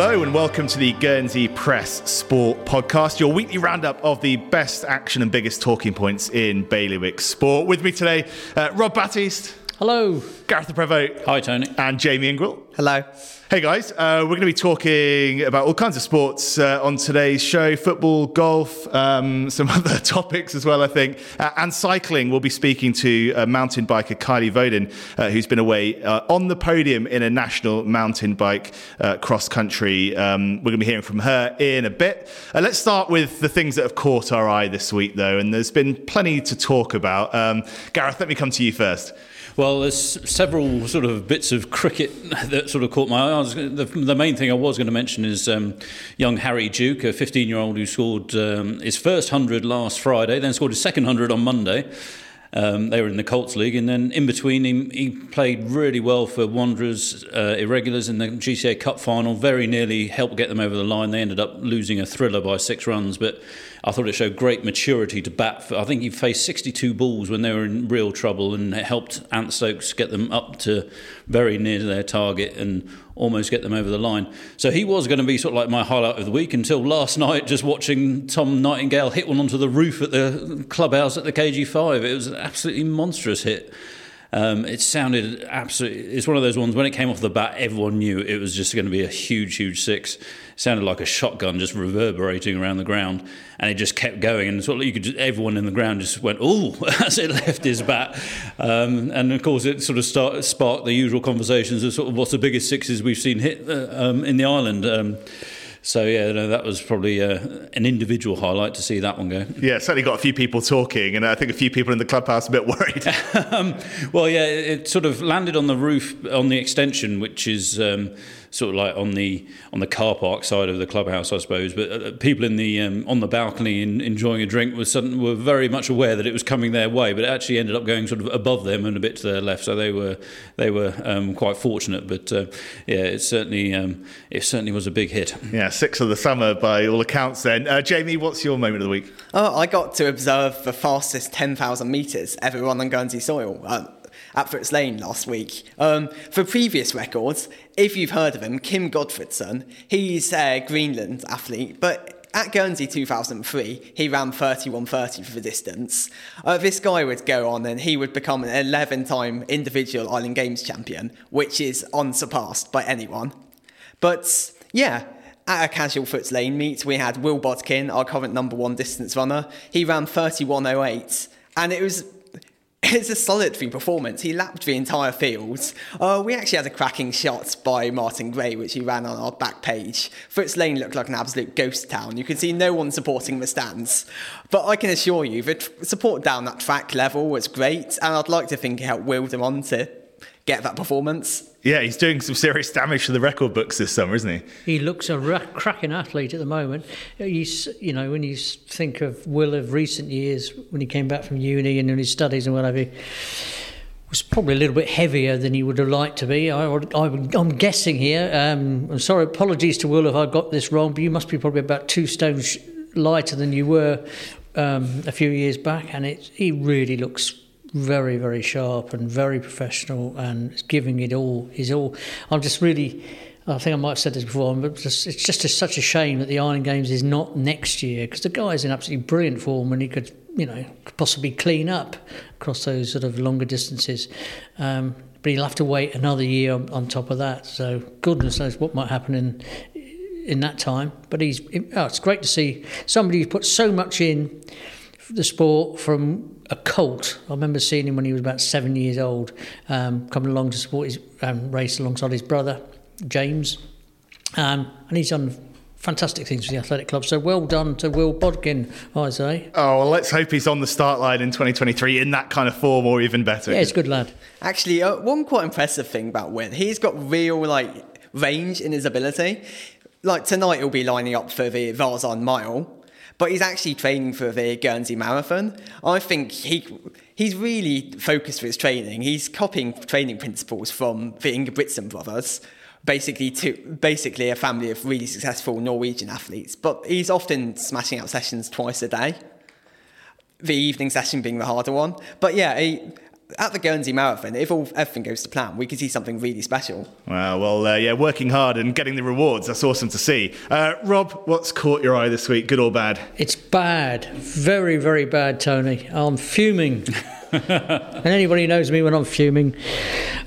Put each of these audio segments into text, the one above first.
Hello and welcome to the Guernsey Press Sport Podcast, your weekly roundup of the best action and biggest talking points in bailiwick sport. With me today, uh, Rob Batiste. Hello. Gareth Le Prevost. Hi, Tony. And Jamie Ingrell. Hello. Hey guys, uh, we're going to be talking about all kinds of sports uh, on today's show football, golf, um, some other topics as well, I think. Uh, and cycling. We'll be speaking to a mountain biker, Kylie Vaudin, uh, who's been away uh, on the podium in a national mountain bike uh, cross country. Um, we're going to be hearing from her in a bit. let's start with the things that have caught our eye this week, though. And there's been plenty to talk about. Um, Gareth, let me come to you first. Well, there's several sort of bits of cricket that sort of caught my eye. The, the, main thing I was going to mention is um, young Harry Duke, a 15 year old who scored um, his first 100 last Friday, then scored his second 100 on Monday. Um, they were in the Colts League, and then in between, he, he played really well for Wanderers uh, Irregulars in the GCA Cup final. Very nearly helped get them over the line. They ended up losing a thriller by six runs, but I thought it showed great maturity to bat. For, I think he faced 62 balls when they were in real trouble, and it helped Ant Stokes get them up to very near their target and almost get them over the line. So he was going to be sort of like my highlight of the week until last night, just watching Tom Nightingale hit one onto the roof at the clubhouse at the KG5. It was an absolutely monstrous hit. Um, it sounded absolutely. It's one of those ones when it came off the bat, everyone knew it was just going to be a huge, huge six. It sounded like a shotgun just reverberating around the ground, and it just kept going. And sort of you could just, everyone in the ground just went oh as it left his bat. Um, and of course, it sort of start, sparked the usual conversations of sort of what's the biggest sixes we've seen hit uh, um, in the island. So yeah, no, that was probably uh, an individual highlight to see that one go. Yeah, certainly got a few people talking, and I think a few people in the clubhouse a bit worried. um, well, yeah, it sort of landed on the roof on the extension, which is. Um, sort of like on the on the car park side of the clubhouse, I suppose. But uh, people in the um, on the balcony in, enjoying a drink were sudden, were very much aware that it was coming their way, but it actually ended up going sort of above them and a bit to their left. So they were they were um, quite fortunate. But uh, yeah, it certainly um, it certainly was a big hit. Yeah, six of the summer by all accounts. Then, uh, Jamie, what's your moment of the week? Oh, I got to observe the fastest ten thousand meters ever run on Guernsey soil. At Footes Lane last week. Um, for previous records, if you've heard of him, Kim Godtfredsen, he's a Greenland athlete, but at Guernsey 2003, he ran 31.30 for the distance. Uh, this guy would go on and he would become an 11 time individual Island Games champion, which is unsurpassed by anyone. But yeah, at a casual Footes Lane meet, we had Will Bodkin, our current number one distance runner. He ran 31.08, and it was it's a solid solitary performance. He lapped the entire field. Uh, we actually had a cracking shot by Martin Gray, which he ran on our back page. Footes Lane looked like an absolute ghost town. You could see no one supporting the stands. But I can assure you, the support down that track level was great, and I'd like to think it helped Wilder on to get that performance. Yeah, he's doing some serious damage to the record books this summer, isn't he? He looks a ra- cracking athlete at the moment. He's, you know, when you think of Will of recent years, when he came back from uni and in his studies and whatever, he was probably a little bit heavier than he would have liked to be. I, am guessing here. Um, I'm sorry, apologies to Will if I got this wrong, but you must be probably about two stones lighter than you were um, a few years back, and it, he really looks very, very sharp and very professional and giving it all. He's all. I'm just really. I think I might have said this before, but it's just a, such a shame that the Island Games is not next year because the guy's in absolutely brilliant form and he could, you know, possibly clean up across those sort of longer distances. Um, but he'll have to wait another year on, on, top of that. So goodness knows what might happen in in that time. But he's oh, it's great to see somebody who put so much in the sport from a colt. I remember seeing him when he was about seven years old, um, coming along to support his um, race alongside his brother, James. Um, and he's done fantastic things for the athletic club. So well done to Will Bodkin, I say. Oh, well, let's hope he's on the start line in 2023 in that kind of form or even better. Yeah, he's a good lad. Actually, uh, one quite impressive thing about Will, he's got real like range in his ability. Like tonight, he'll be lining up for the Vazon Mile but he's actually training for the Guernsey Marathon. I think he he's really focused for his training. He's copying training principles from the Ingebrigtsen brothers, basically to basically a family of really successful Norwegian athletes. But he's often smashing out sessions twice a day. The evening session being the harder one. But yeah, he, at the Guernsey Marathon, if all everything goes to plan, we could see something really special. Wow, well, uh, yeah, working hard and getting the rewards. That's awesome to see. Uh, Rob, what's caught your eye this week, good or bad? It's bad, very, very bad, Tony. I'm fuming. and anybody who knows me when I'm fuming,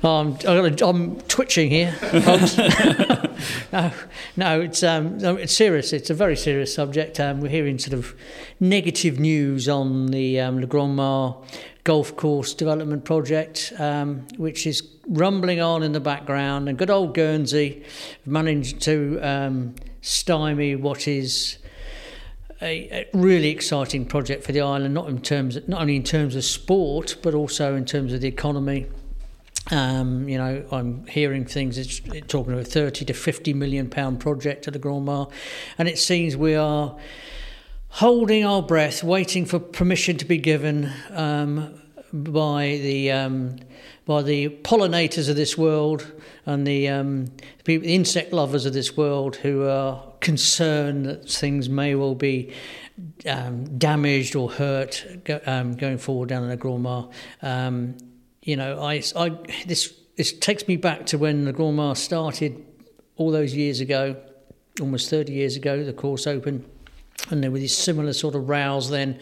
um, I'm twitching here, no, no, it's um, it's serious. It's a very serious subject. Um, we're hearing sort of negative news on the um, La Grande Mare golf course development project, um, which is rumbling on in the background. And good old Guernsey managed to um, stymie what is a, a, really exciting project for the island, not in terms, of, not only in terms of sport, but also in terms of the economy. Um, you know, I'm hearing things. It's, it's talking about a 30 to 50 million pound project at the Grande Mare, and it seems we are holding our breath, waiting for permission to be given um, by the um, by the pollinators of this world and the, um, the, insect lovers of this world who are concerned that things may well be um, damaged or hurt go, um, going forward down in the Grande Mare. Um, you know, I, I, this this takes me back to when the Grande Mare started all those years ago, almost 30 years ago, the course opened and there were these similar sort of rows then.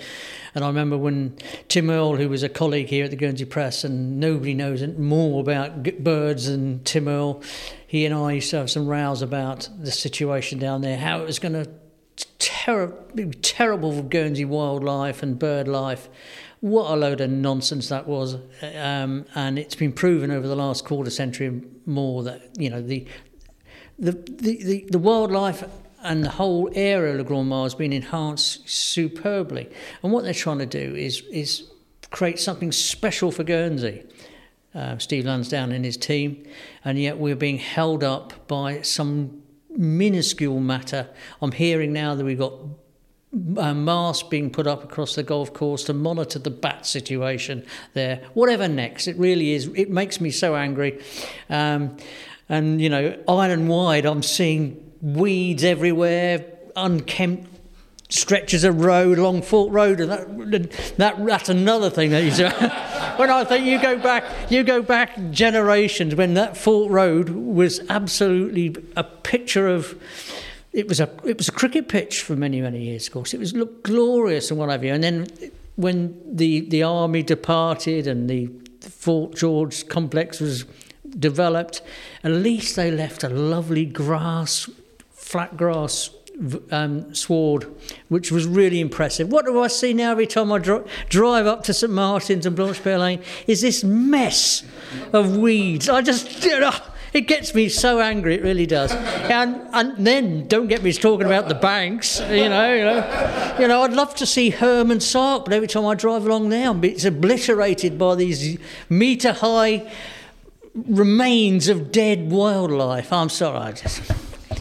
And I remember when Tim Earl, who was a colleague here at the Guernsey Press, and nobody knows more about birds than Tim Earl, he and I used to have some rows about the situation down there, how it was going to ter- terrible for Guernsey wildlife and bird life. What a load of nonsense that was. Um, and it's been proven over the last quarter century and more that, you know, the, the, the, the, the wildlife and the whole area of the Grande Mare has been enhanced superbly. And what they're trying to do is is create something special for Guernsey. Uh, Steve Lansdown and his team, and yet we're being held up by some minuscule matter. I'm hearing now that we've got uh, masks being put up across the golf course to monitor the bat situation there. Whatever next, it really is. It makes me so angry. Um, and you know, island wide, I'm seeing weeds everywhere, unkempt stretches of road along Fort Road, and that, that that's another thing that you when I think you go back, you go back generations when that Fort Road was absolutely a picture of. It was a it was a cricket pitch for many many years. Of course, it was looked glorious and what have you. And then when the the army departed and the Fort George complex was developed, at least they left a lovely grass flat grass um, sward, which was really impressive. What do I see now every time I dro- drive up to St Martin's and Blanchepere Lane? Is this mess of weeds? I just, you know, it gets me so angry. It really does. And and then don't get me talking about the banks. You know, you know, you know. I'd love to see Herm and Sark, but every time I drive along there, it's obliterated by these metre high remains of dead wildlife. I'm sorry. I just.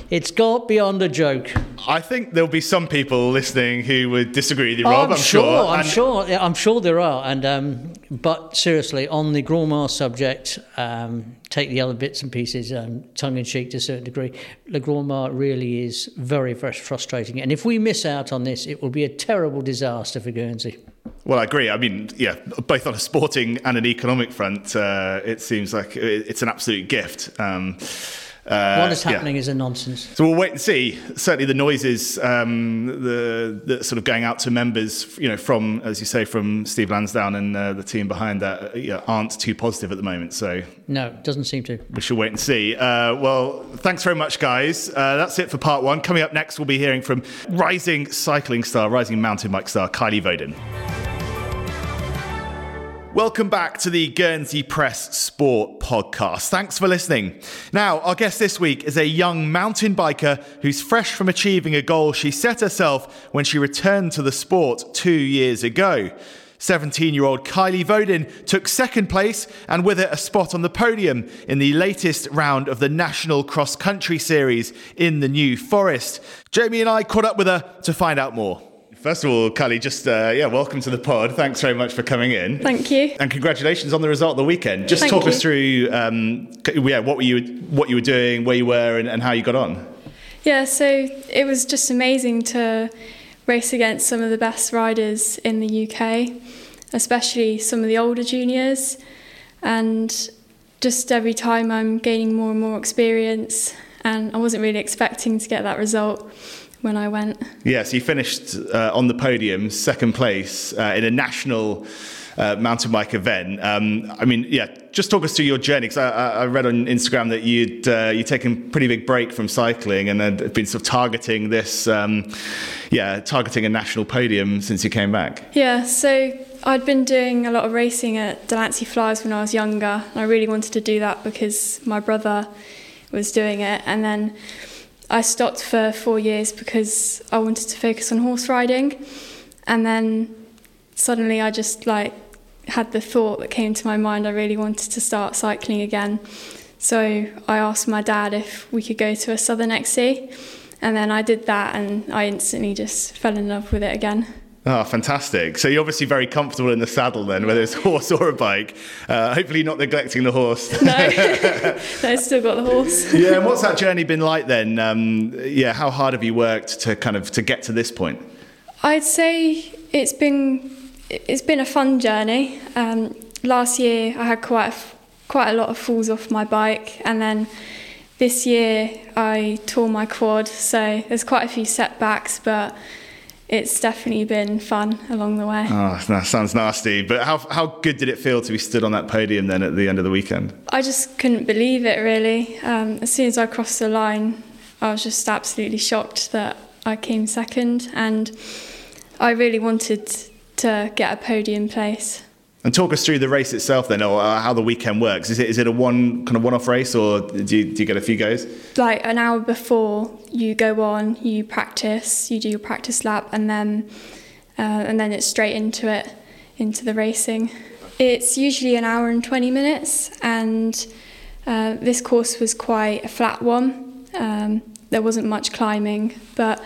It's got beyond a joke. I think there'll be some people listening who would disagree with you, Rob. I'm, I'm sure. sure. I'm sure. I'm sure there are. And um, but seriously, on the Grande Mare subject, um, take the other bits and pieces, um, tongue in cheek to a certain degree. La Grande Mare really is very, very frustrating. And if we miss out on this, it will be a terrible disaster for Guernsey. Well, I agree. I mean, yeah, both on a sporting and an economic front, uh, it seems like it's an absolute gift. Um, uh, what is happening yeah. is a nonsense. So we'll wait and see. Certainly, the noises, um, the, the sort of going out to members, you know, from as you say, from Steve Lansdown and uh, the team behind that, uh, aren't too positive at the moment. So no, doesn't seem to. We shall wait and see. Uh, well, thanks very much, guys. Uh, that's it for part one. Coming up next, we'll be hearing from rising cycling star, rising mountain bike star, Kylie Vaudin. Welcome back to the Guernsey Press Sport podcast. Thanks for listening. Now, our guest this week is a young mountain biker who's fresh from achieving a goal she set herself when she returned to the sport two years ago. 17 year old Kylie Vaudin took second place and with it a spot on the podium in the latest round of the National Cross Country Series in the New Forest. Jamie and I caught up with her to find out more. First of all, Kylie, just uh, yeah, welcome to the pod. Thanks very much for coming in. Thank you. And congratulations on the result of the weekend. Just Thank talk you. us through, um, yeah, what were you what you were doing, where you were, and, and how you got on. Yeah, so it was just amazing to race against some of the best riders in the UK. especially some of the older juniors. And just every time I'm gaining more and more experience, and I wasn't really expecting to get that result when I went. Yeah, so you finished uh, on the podium, second place uh, in a national uh, mountain bike event. Um, I mean, yeah, just talk us through your journey because I, I, read on Instagram that you'd uh, you'd taken a pretty big break from cycling and had been sort of targeting this, um, yeah, targeting a national podium since you came back. Yeah, so I'd been doing a lot of racing at Delancey Flyers when I was younger. and I really wanted to do that because my brother was doing it, and then I stopped for four years because I wanted to focus on horse riding, and then suddenly I just like had the thought that came to my mind I really wanted to start cycling again. So I asked my dad if we could go to a Southern XC, and then I did that, and I instantly just fell in love with it again. Oh, fantastic. So you're obviously very comfortable in the saddle then, whether it's a horse or a bike. Uh, hopefully not neglecting the horse. no, no, still got the horse. yeah, and what's that journey been like then? Um, yeah, how hard have you worked to kind of to get to this point? I'd say it's been it's been a fun journey. Um, last year I had quite a, quite a lot of falls off my bike, and then this year I tore my quad. So there's quite a few setbacks, but it's definitely been fun along the way. Oh, that sounds nasty. But how, how good did it feel to be stood on that podium then at the end of the weekend? I just couldn't believe it really. Um, as soon as I crossed the line, I was just absolutely shocked that I came second, and I really wanted to get a podium place. And talk us through the race itself then, or uh, how the weekend works. Is it is it a one kind of one off race, or do you, do you get a few goes? Like an hour before you go on, you practice, you do your practice lap, and then uh, and then it's straight into it, into the racing. It's usually an hour and twenty minutes, and uh, this course was quite a flat one. Um, there wasn't much climbing, but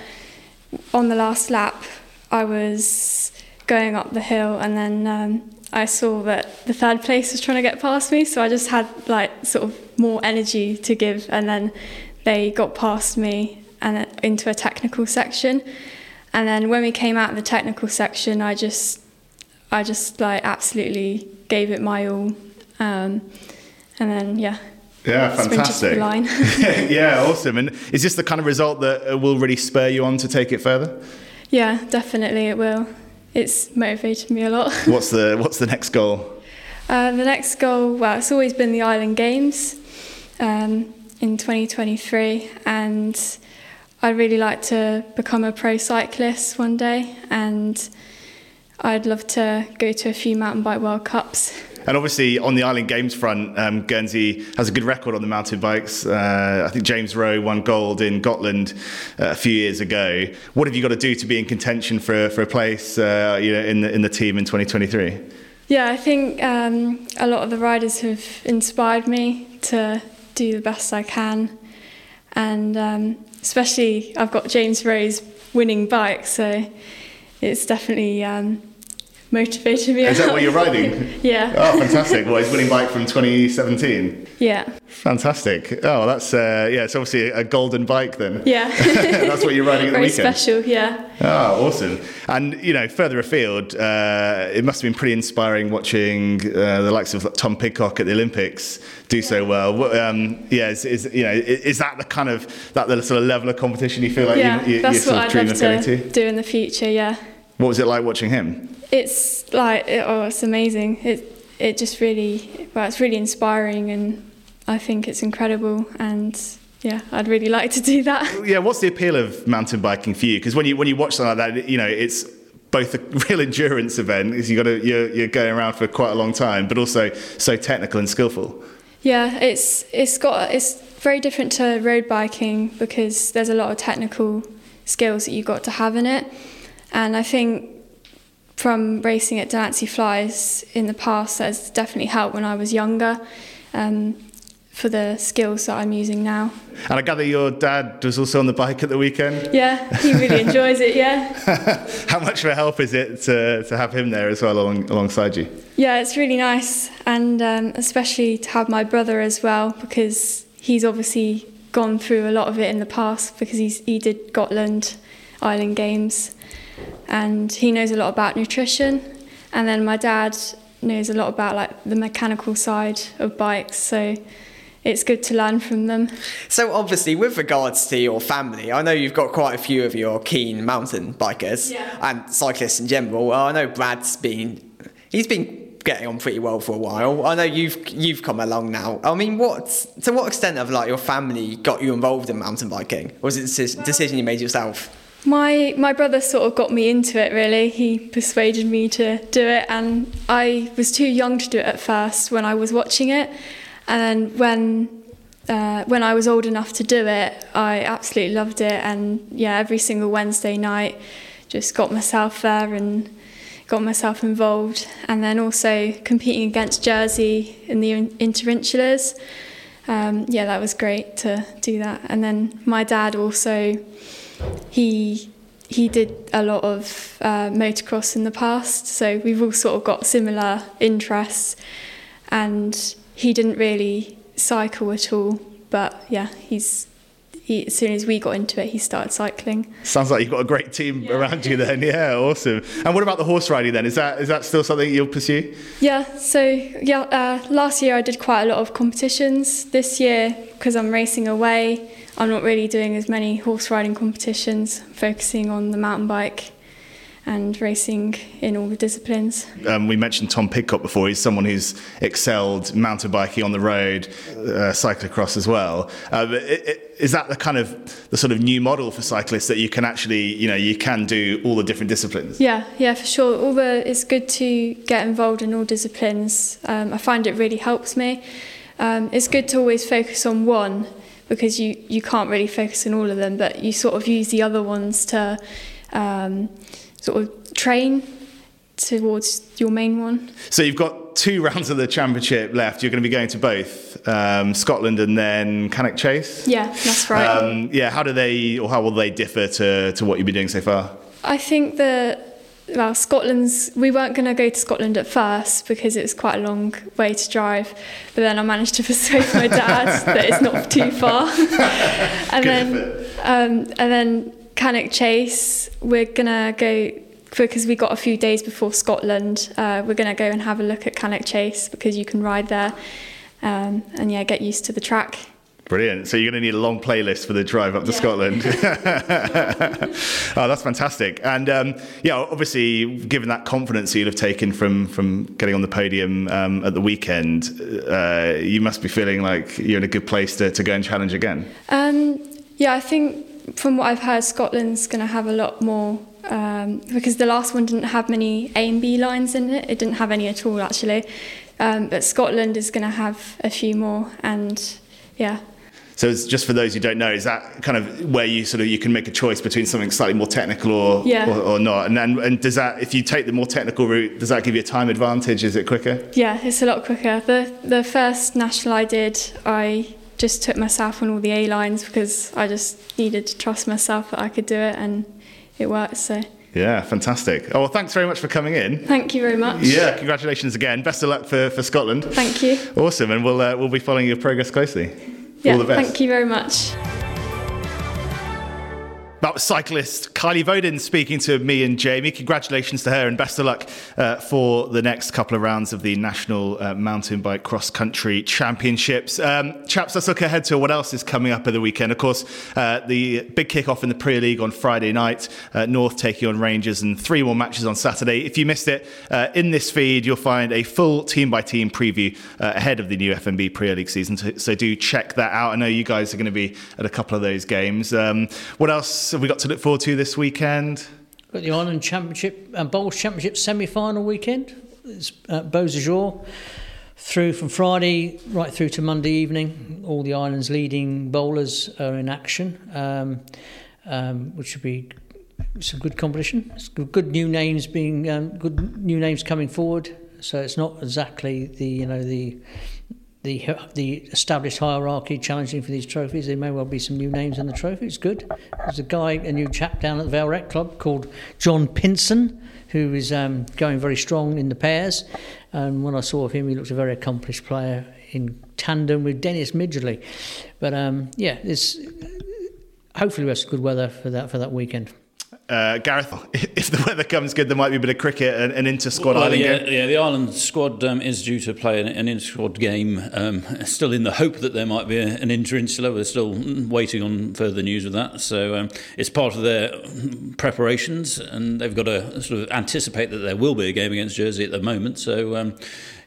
on the last lap, I was going up the hill, and then um, I saw that the third place was trying to get past me, so I just had like sort of more energy to give, and then they got past me and into a technical section, and then when we came out of the technical section, I just, I just like absolutely gave it my all, um, and then yeah. Yeah, fantastic. yeah, awesome. And is this the kind of result that will really spur you on to take it further? Yeah, definitely it will it's motivated me a lot. what's the What's the next goal? Uh, the next goal, well, it's always been the Island Games um, in 2023, and I'd really like to become a pro cyclist one day, and I'd love to go to a few mountain bike World Cups. And obviously, on the Island Games front, um, Guernsey has a good record on the mountain bikes. Uh, I think James Rowe won gold in Gotland uh, a few years ago. What have you got to do to be in contention for, for a place uh, you know, in, the, in the team in 2023? Yeah, I think um, a lot of the riders have inspired me to do the best I can. And um, especially, I've got James Rowe's winning bike, so it's definitely um, motivated me. Is that what you're riding? yeah. Oh, fantastic! Well, he's winning bike from 2017. Yeah. Fantastic. Oh, that's uh, yeah. It's obviously a golden bike then. Yeah. that's what you're riding at Very the weekend. special. Yeah. Oh, awesome! And you know, further afield, uh, it must have been pretty inspiring watching uh, the likes of Tom Pidcock at the Olympics do so well. Um, yeah, is, is, you know, is that the kind of that the sort of level of competition you feel like yeah, you, you, that's you're what sort I'd of love to, to do in the future. Yeah. What was it like watching him? It's like it, oh, it's amazing. It it just really well, it's really inspiring, and I think it's incredible. And yeah, I'd really like to do that. Yeah, what's the appeal of mountain biking for you? Because when you when you watch something like that, you know, it's both a real endurance event, because you got to you're, you're going around for quite a long time, but also so technical and skillful. Yeah, it's it's got it's very different to road biking because there's a lot of technical skills that you've got to have in it, and I think from racing at Delancey Flyers in the past that has definitely helped when I was younger um, for the skills that I'm using now. And I gather your dad was also on the bike at the weekend? Yeah, he really enjoys it, yeah. How much of a help is it to, to have him there as well along, alongside you? Yeah, it's really nice, and um, especially to have my brother as well because he's obviously gone through a lot of it in the past because he's, he did Gotland Island Games and he knows a lot about nutrition and then my dad knows a lot about like the mechanical side of bikes, so it's good to learn from them. So obviously, with regards to your family, I know you've got quite a few of your keen mountain bikers Yeah. and cyclists in general. I know Brad's been he's been getting on pretty well for a while. I know you've you've come along now. I mean, what to what extent have like your family got you involved in mountain biking, or was it a decision you made yourself? My my brother sort of got me into it really. He persuaded me to do it and I was too young to do it at first when I was watching it. And then when uh, when I was old enough to do it, I absolutely loved it and yeah, every single Wednesday night just got myself there and got myself involved and then also competing against Jersey in the interinsulas. Um, yeah, that was great to do that. And then my dad also he he did a lot of uh, motocross in the past, so we've all sort of got similar interests. And he didn't really cycle at all, but yeah, he's he, as soon as we got into it, he started cycling. Sounds like you've got a great team around you then. Yeah, awesome. And what about the horse riding then? Is that is that still something you'll pursue? Yeah, so yeah, uh, last year I did quite a lot of competitions. This year, because I'm racing away, I'm not really doing as many horse riding competitions, focusing on the mountain bike and racing in all the disciplines. Um, we mentioned Tom Pidcock before. He's someone who's excelled mountain biking on the road, uh, cyclocross as well. But it, it, is that the kind of the sort of new model for cyclists that you can actually, you know, you can do all the different disciplines? Yeah, yeah, for sure. All the it's good to get involved in all disciplines. Um, I find it really helps me. Um, it's good to always focus on one because you you can't really focus on all of them, but you sort of use the other ones to. Um, sort of train towards your main one. So you've got two rounds of the championship left. You're going to be going to both um, Scotland and then Cannock Chase. Yeah, that's right. Um, yeah, how do they or how will they differ to, to what you've been doing so far? I think that well, Scotland's. We weren't going to go to Scotland at first because it was quite a long way to drive, but then I managed to persuade my dad that it's not too far, and then um, and then Cannock Chase, we're gonna go because we got a few days before Scotland. Uh, we're gonna go and have a look at Cannock Chase because you can ride there, um, and yeah, get used to the track. Brilliant. So you're going to need a long playlist for the drive up to Yeah. Scotland. oh, that's fantastic. And um, yeah, obviously, given that confidence you'll have taken from from getting on the podium um, at the weekend, uh, you must be feeling like you're in a good place to, to go and challenge again. Um, yeah, I think from what I've heard, Scotland's going to have a lot more um, because the last one didn't have many A and B lines in it. It didn't have any at all, actually. Um, but Scotland is going to have a few more, and yeah, So it's just for those who don't know, is that kind of where you sort of you can make a choice between something slightly more technical or Yeah. or, or not? And then and does that if you take the more technical route, does that give you a time advantage? Is it quicker? yeah, it's a lot quicker. The the first national I did, I just took myself on all the A lines because I just needed to trust myself that I could do it, and it worked. So Yeah, fantastic. Oh well, thanks very much for coming in. thank you very much. Yeah, congratulations again. Best of luck for, for Scotland. Thank you. Awesome, and we'll uh, we'll be following your progress closely. Yeah, All the best. thank you very much. Was cyclist Kylie Vaudin speaking to me and Jamie. Congratulations to her and best of luck uh, for the next couple of rounds of the National uh, Mountain Bike Cross Country Championships. Um, chaps, let's look ahead to what else is coming up at the weekend. Of course, uh, the big kick-off in the Premier League on Friday night, uh, North taking on Rangers, and three more matches on Saturday. If you missed it, uh, in this feed, you'll find a full team-by-team preview uh, ahead of the new FMB Premier League season. So, so do check that out. I know you guys are going to be at a couple of those games. Um, what else have we got to look forward to this weekend? Got the Ireland Championship and Bowls Championship semi-final weekend. It's at Beau Sejour through from Friday right through to Monday evening. All the island's leading bowlers are in action, um, um, which should be some good competition. It's good, good new names being um, good new names coming forward. So it's not exactly the you know the the the established hierarchy challenging for these trophies. There may well be some new names in the trophy. It's good. There's a guy, a new chap down at the Vale Rec Club called John Pinson, who is um, going very strong in the pairs. And when I saw him, he looked a very accomplished player in tandem with Dennis Midgley. But um, yeah, it's hopefully we have some good weather for that for that weekend. Uh, Gareth, if the weather comes good, there might be a bit of cricket and an inter squad Well, island yeah, game. yeah, the Ireland squad um, is due to play an, an inter-squad game. Um, still in the hope that there might be a, an inter-insular. We're still waiting on further news of that. So um, it's part of their preparations, and they've got to sort of anticipate that there will be a game against Jersey at the moment. So.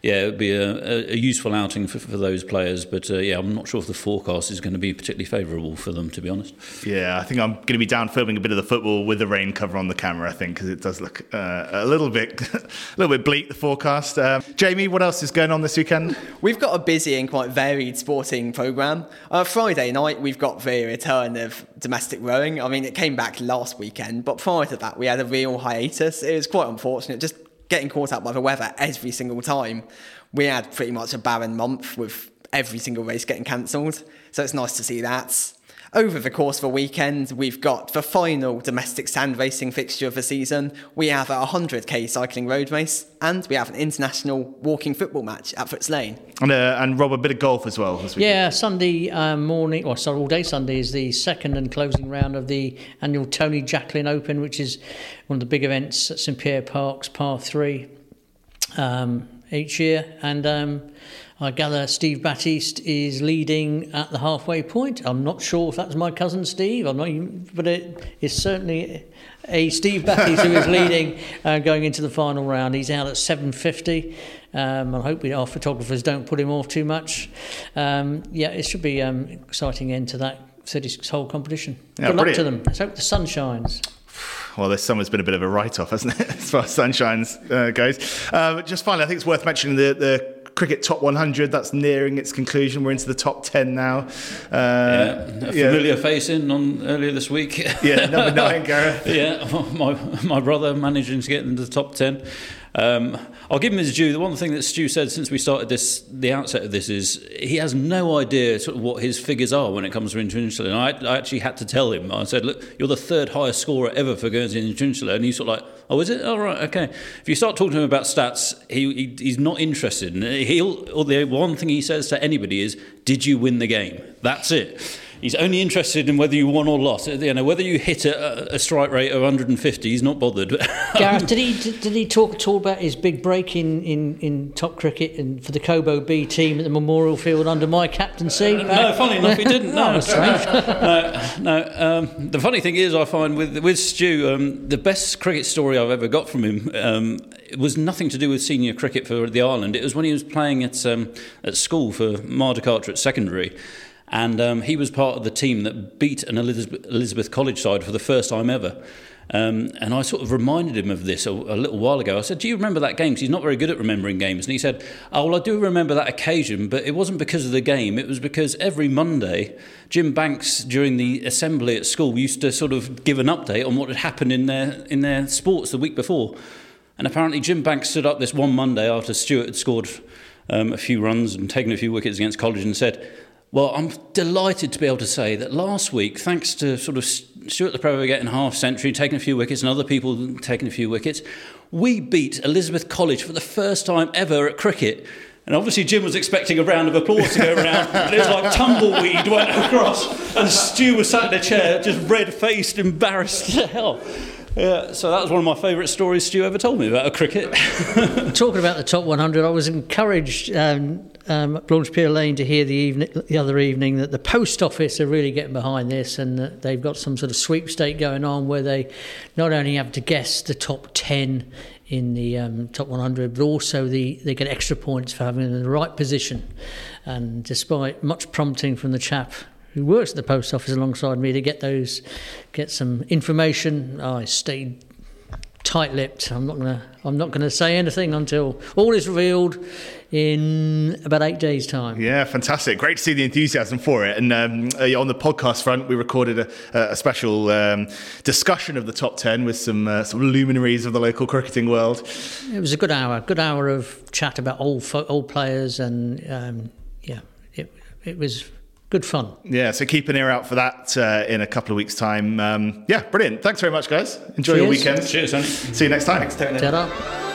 Yeah, it would be a, a, useful outing for, for those players. But uh, yeah, I'm not sure if the forecast is going to be particularly favourable for them, to be honest. Yeah, I think I'm going to be down filming a bit of the football with the rain cover on the camera. I think because it does look uh, a little bit, a little bit bleak the forecast. Um, Jamie, what else is going on this weekend? We've got a busy and quite varied sporting programme. Uh, Friday night, we've got the return of domestic rowing. I mean, it came back last weekend, but prior to that, we had a real hiatus. It was quite unfortunate. Just getting caught up by the weather every single time. We had pretty much a barren month with every single race getting cancelled. So it's nice to see that. Over the course of the weekend, we've got the final domestic sand racing fixture of the season. We have a 100k cycling road race, and we have an international walking football match at Footes Lane. And, uh, and Rob, a bit of golf as well. This yeah, Sunday um, morning, or sorry, all day Sunday is the second and closing round of the annual Tony Jacklin Open, which is one of the big events at St Pierre Park's Par 3 um, each year. And um, I gather Steve Batiste is leading at the halfway point. I'm not sure if that's my cousin Steve. I'm not, even, but it is certainly a Steve Batiste who is leading uh, going into the final round. He's out at 7:50. Um, I hope we, our photographers don't put him off too much. Um, yeah, it should be um, exciting end to that 36 hole competition. Yeah, Good luck to them. Let's hope the sun shines. Well, this summer's been a bit of a write-off, hasn't it, as far as sunshines uh, goes. Uh, just finally, I think it's worth mentioning the, the cricket top 100. That's nearing its conclusion. We're into the top 10 now. Uh, A familiar face in on earlier this week. yeah, number nine, Gareth. yeah, my, my brother managing to get into the top 10. Um, I'll give him his due. The one thing that Stu said since we started this, the outset of this, is he has no idea sort of what his figures are when it comes to international. And I, I actually had to tell him. I said, "Look, you're the third highest scorer ever for Guernsey in International," and he's sort of like, "Oh, is it? All right, okay." If you start talking to him about stats, he, he he's not interested. He'll the one thing he says to anybody is, "Did you win the game?" That's it. He's only interested in whether you won or lost. You know, whether you hit a, a strike rate of 150, he's not bothered. Gareth, did he did he talk at all about his big break in, in, in top cricket and for the Cobo B team at the Memorial Field under my captaincy? no, funny enough, he didn't. No, Oh, no, no. Um, the funny thing is, I find with with Stu, um, the best cricket story I've ever got from him um, was nothing to do with senior cricket for the Ireland. It was when he was playing at um, at school for Mare de Carteret Secondary. And um, he was part of the team that beat an Elizabeth, Elizabeth College side for the first time ever. Um, and I sort of reminded him of this a, a little while ago. I said, Do you remember that game? 'Cause he's not very good at remembering games. And he said, Oh, well, I do remember that occasion, but it wasn't because of the game. It was because every Monday, Jim Banks, during the assembly at school, used to sort of give an update on what had happened in their, in their sports the week before. And apparently, Jim Banks stood up this one Monday after Stuart had scored um, a few runs and taken a few wickets against College and said, well, I'm delighted to be able to say that last week, thanks to sort of Stuart Le Prevost getting half century, taking a few wickets, and other people taking a few wickets, we beat Elizabeth College for the first time ever at cricket. And obviously, Jim was expecting a round of applause to go around, and it was like tumbleweed went across, and Stu was sat in a chair, just red faced, embarrassed to hell. Yeah, so that was one of my favourite stories Stu ever told me about a cricket. Talking about the top 100, I was encouraged um, um, Blanche Lane to hear the, evening, the other evening that the post office are really getting behind this and that they've got some sort of sweepstake going on where they not only have to guess the top 10 in the um, top 100, but also the, they get extra points for having them in the right position. And despite much prompting from the chap who works at the post office alongside me to get those, get some information, I stayed tight-lipped. I'm not gonna. I'm not gonna say anything until all is revealed in about eight days' time. Yeah, fantastic. Great to see the enthusiasm for it. And um, uh, on the podcast front, we recorded a, a special um, discussion of the top 10 with some, uh, some luminaries of the local cricketing world. It was a good hour. Good hour of chat about old fo- old players, and um, yeah, it it was good fun. Yeah, so keep an ear out for that uh, in a couple of weeks' time. Um, yeah, brilliant. Thanks very much, guys. Enjoy your weekend. Cheers, Tony. See you next time. Tony. Ta-da.